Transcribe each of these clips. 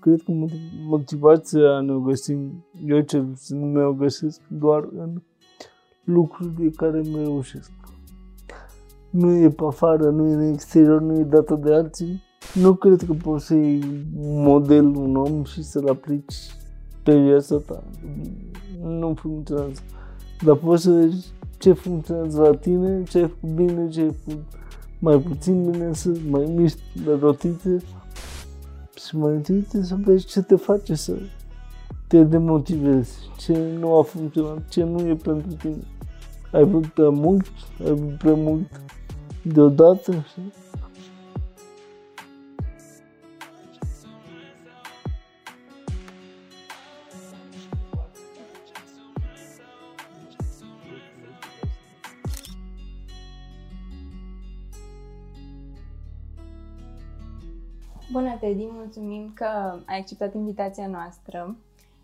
cred că motivația ne o găsim, eu cel puțin nu mi-o găsesc doar în lucruri de care nu reușesc. Nu e pe afară, nu e în exterior, nu e dată de alții. Nu cred că poți să iei un model, un om și să-l aplici pe viața ta. Nu funcționează. Dar poți să vezi ce funcționează la tine, ce ai făcut bine, ce ai făcut mai puțin bine, să mai miști de rotite și mai întâi să vezi ce te face să te demotivezi, ce nu a funcționat, ce nu e pentru tine. Ai vrut prea mult, ai vrut prea mult deodată, știi? Bună, Teddy! Mulțumim că ai acceptat invitația noastră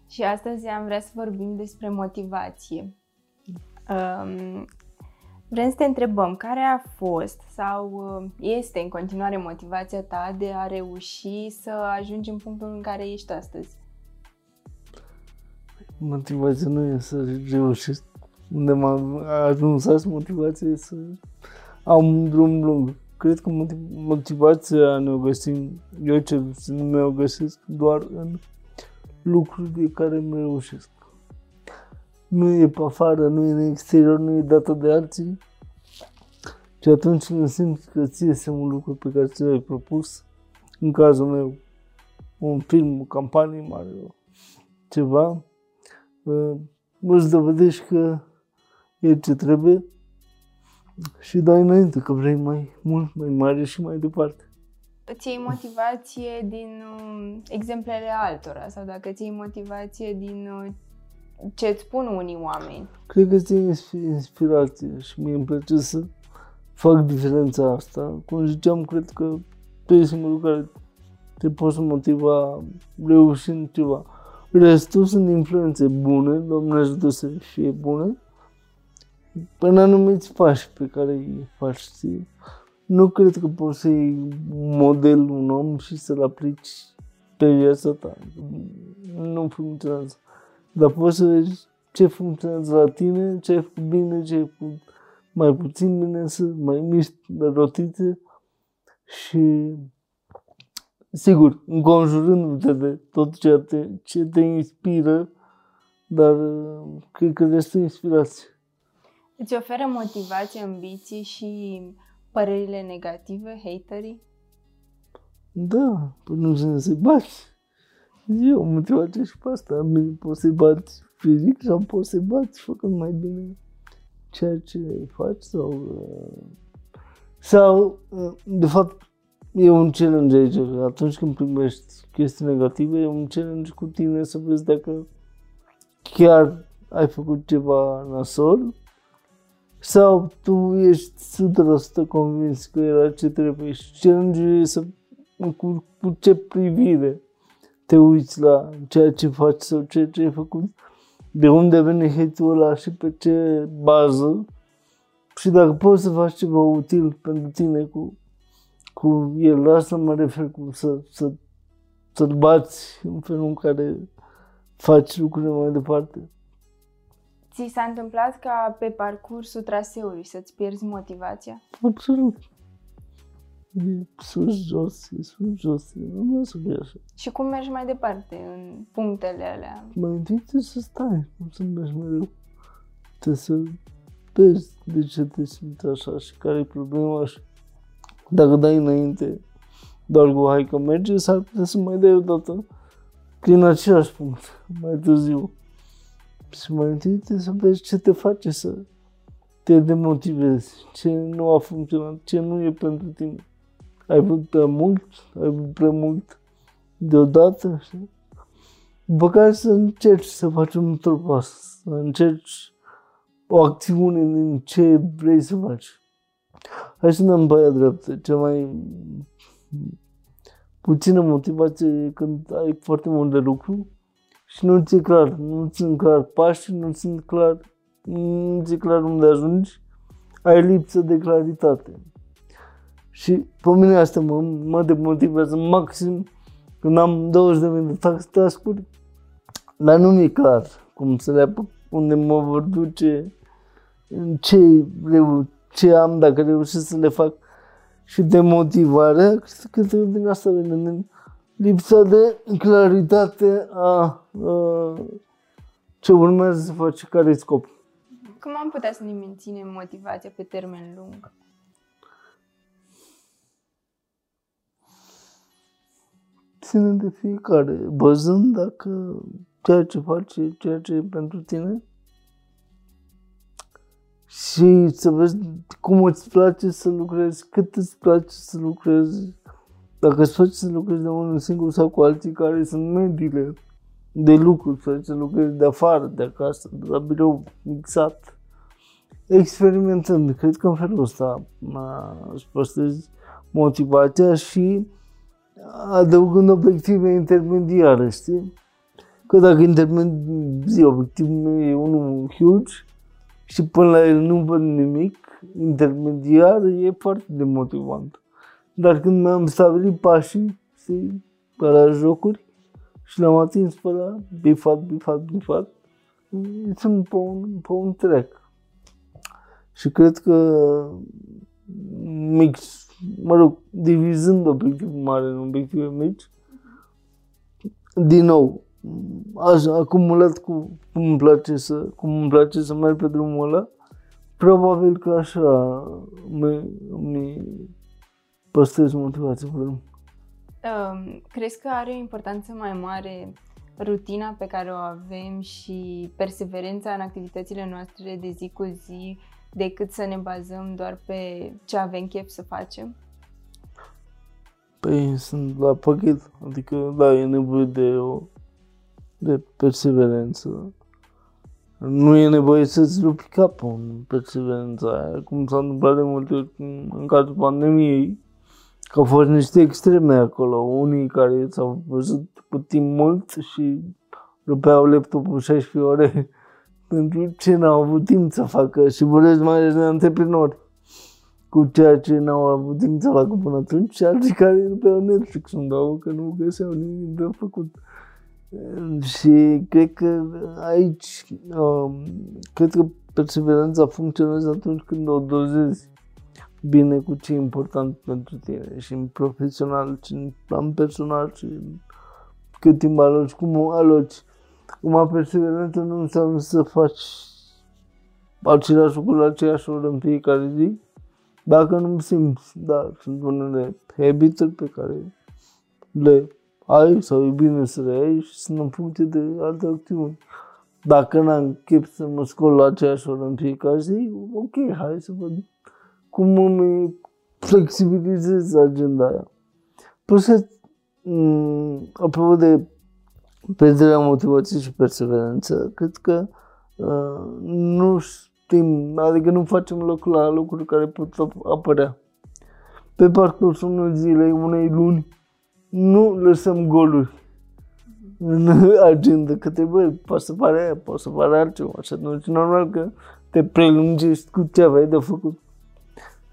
și astăzi am vrea să vorbim despre motivație. Um, vrem să te întrebăm care a fost sau uh, este în continuare motivația ta de a reuși să ajungi în punctul în care ești astăzi? Motivația nu e să reușesc unde m-am ajuns azi, motivația e să am un drum lung cred că motivația ne-o găsim, eu cel puțin nu mi-o găsesc doar în lucruri de care nu reușesc. Nu e pe afară, nu e în exterior, nu e dată de alții. Și atunci când simți că ție este un lucru pe care ți l-ai propus, în cazul meu, un film, o campanie mare, ceva, uh, îți dovedești că e ce trebuie și dai înainte, că vrei mai mult, mai mare și mai departe. Îți iei motivație din uh, exemplele altora sau dacă îți iei motivație din uh, ce îți spun unii oameni? Cred că ți inspirație și mie îmi place să fac diferența asta. Cum ziceam, cred că tu ești singurul care te poți motiva reușind ceva. Restul sunt influențe bune, Doamne ajută să fie bune, până anumiți pași pe care îi faci ție. Nu cred că poți să iei un model, un om și să-l aplici pe viața ta. Nu funcționează. Dar poți să vezi ce funcționează la tine, ce ai făcut bine, ce ai făcut mai puțin bine, să mai miști de rotițe și sigur, înconjurându-te de tot ce te, ce te inspiră, dar cred că este inspirație. Îți oferă motivație, ambiții și părerile negative, haterii? Da, până nu să se bați. Eu motivație și pe asta. Bine, poți să-i bați fizic sau poți să-i bați făcând mai bine ceea ce faci sau... Uh, sau, uh, de fapt, e un challenge aici. Atunci când primești chestii negative, e un challenge cu tine să vezi dacă chiar ai făcut ceva nasol sau tu ești 100% convins că era ce trebuie și challenge să cu, cu ce privire te uiți la ceea ce faci sau ceea ce ai făcut, de unde vine hate-ul ăla și pe ce bază și dacă poți să faci ceva util pentru tine cu, cu el, la asta mă refer cu să, să, să-l bați în felul în care faci lucrurile mai departe. Ți s-a întâmplat ca pe parcursul traseului să-ți pierzi motivația? Absolut. E sus, jos, e sus, jos, e nu să fie așa. Și cum mergi mai departe în punctele alea? Mai întâi trebuie să stai, nu să mergi mereu. Trebuie să vezi de ce te simți așa și care e problema și dacă dai înainte doar cu hai că merge, s-ar putea să mai dai o dată prin același punct, mai târziu. Și mai întâi să vezi ce te face să te demotivezi, ce nu a funcționat, ce nu e pentru tine. Ai vrut prea mult, ai vrut prea mult deodată, știi? După care să încerci să faci un pas, să încerci o acțiune din ce vrei să faci. Hai să dăm pe aia dreaptă. Cea mai puțină motivație e când ai foarte mult de lucru și nu ți-e clar, nu sunt clar. Pași, nu sunt clar, nu ți-e clar unde ajungi, ai lipsă de claritate. Și pe mine asta mă, mă demotivează maxim. Când am 20 de mii de task-uri, dar nu mi-e clar cum să le apuc, unde mă vor duce, ce, reu- ce am dacă reușesc să le fac. Și de motivare, cred că din asta vine din lipsa de claritate a, a ce urmează să faci, care e scopul. Cum am putea să ne menținem motivația pe termen lung? Ține de fiecare, văzând dacă ceea ce faci e ceea ce e pentru tine și să vezi cum îți place să lucrezi, cât îți place să lucrezi, dacă îți place să lucrezi de unul singur sau cu alții care sunt mediile de lucru, să, să lucrezi de afară, de acasă, de la birou mixat, experimentând. Cred că în felul ăsta își păstrezi motivația și adăugând obiective intermediare, știi? Că dacă intermedi, obiectivul e unul huge și până la el nu văd nimic, intermediar e foarte demotivant. Dar când mi-am stabilit pașii, știi, pe la jocuri și l-am atins pe la bifat, bifat, bifat, sunt pe un, pe un track. Și cred că mix, mă rog, divizând obiectivul mare în obiective mici, din nou, aș acumulat cu cum îmi place să, cum îmi place să merg pe drumul ăla, probabil că așa mi, mi păstrez motivația pe drum. Um, crezi că are o importanță mai mare rutina pe care o avem și perseverența în activitățile noastre de zi cu zi decât să ne bazăm doar pe ce avem chef să facem? Păi sunt la pachet, adică da, e nevoie de o de perseverență. Nu e nevoie să-ți rupi capul în perseverența aia, cum s-a întâmplat de multe ori în cazul pandemiei, că au fost niște extreme acolo, unii care s-au văzut cu timp mult și rupeau laptopul 16 ore pentru ce n-au avut timp să facă. Și vorbesc mai ales de antreprenori cu ceea ce n-au avut timp să facă până atunci și alții care rupeau Netflix undeva că nu găseau nimic de făcut. Și cred că aici, um, cred că perseverența funcționează atunci când o dozezi bine cu ce e important pentru tine și în profesional, și în plan personal, și în cât timp aloci, cum o aloci. Cum perseverență nu înseamnă să faci același lucru la aceeași oră în fiecare zi, dacă nu simți, da, sunt unele habituri pe care le ai sau e bine să le ai și sunt în funcție de alte acțiuni. Dacă n-am chef să mă scol la aceeași oră în fiecare zi, ok, hai să văd cum îmi flexibilizez agenda aia. Plus că, mm, apropo de pierderea motivației și perseverență, cred că uh, nu știm, adică nu facem loc la lucruri care pot apărea. Pe parcursul unei zile, unei luni, nu lăsăm goluri în agenda, că trebuie, poate să pare aia, poate să pare altceva, și atunci normal că te prelungești cu ce aveai de făcut.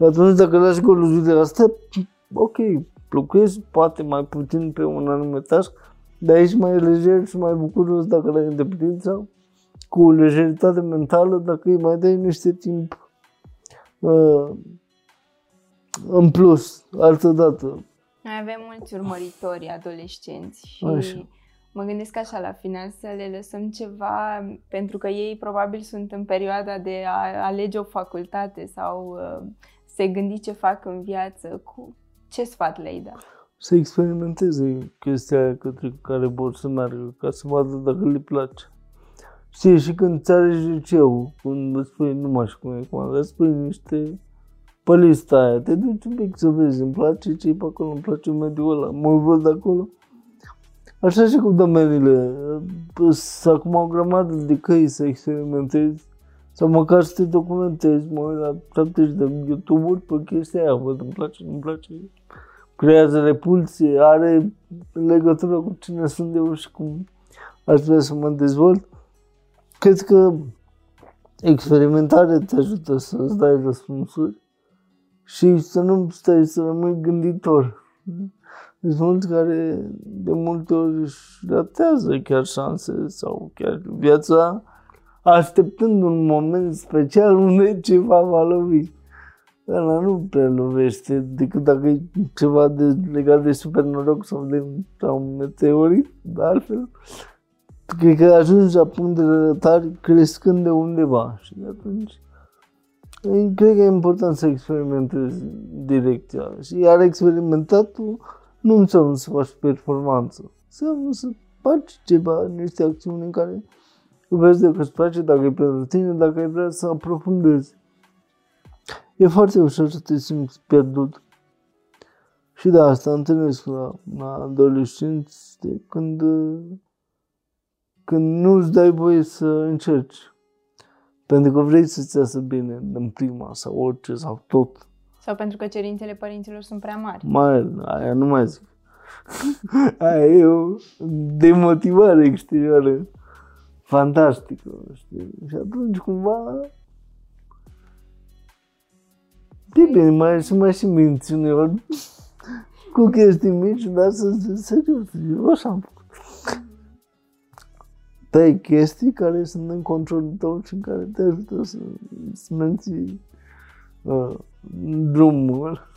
Atunci dacă lași golul zilele astea, ok, lucrezi poate mai puțin pe un anume task, dar ești mai lejer și mai bucuros dacă l-ai îndeplinit sau cu lejeritate mentală dacă îi mai dai niște timp uh, în plus, altă dată, noi avem mulți urmăritori adolescenți și Așa. mă gândesc așa la final să le lăsăm ceva, pentru că ei probabil sunt în perioada de a alege o facultate sau uh, se gândi ce fac în viață. Cu ce sfat le-ai da? Să experimenteze chestia aia către care vor să meargă, ca să vadă dacă le place. Știi, și când ți alegi liceu, când îți spui, nu mai știu cum e cum, îți spui niște pe lista aia, te duci un pic să vezi, îmi place ce e pe acolo, îmi place mediul ăla, mă văd acolo. Așa și cu domeniile, să acum o grămadă de căi să experimentezi, sau măcar să te documentezi, mă uit la 70 de YouTube-uri pe chestia aia, văd, îmi place, nu-mi place. Creează repulsie, are legătură cu cine sunt eu și cum aș vrea să mă dezvolt. Cred că experimentarea te ajută să-ți dai răspunsuri și să nu stai să rămâi gânditor. Sunt mulți care de multe ori își ratează chiar șanse sau chiar viața așteptând un moment special unde ceva va lovi. Ăla nu prea lovește decât dacă e ceva de, legat de super noroc sau de sau un meteorit, dar altfel. Cred că ajungi la punct de rătari crescând de undeva și de atunci cred că e important să experimentezi direcția și iar experimentatul nu înseamnă să faci performanță, înseamnă să faci ceva, niște acțiuni în care vezi de că îți place, dacă e pentru tine, dacă ai vrea să aprofundezi. E foarte ușor să te simți pierdut. Și de asta întâlnesc la, la adolescenți de când, când nu îți dai voie să încerci. Pentru că vrei să-ți iasă bine în prima sau orice sau tot. Sau pentru că cerințele părinților sunt prea mari. Mai, aia nu mai zic. aia e o demotivare exterioară fantastică, știi? Și atunci cumva de bine, mai și mai și minți uneori cu chestii mici, dar să serios, eu așa am făcut. Tai chestii care sunt în controlul tău și care te ajută să, să menții uh, drumul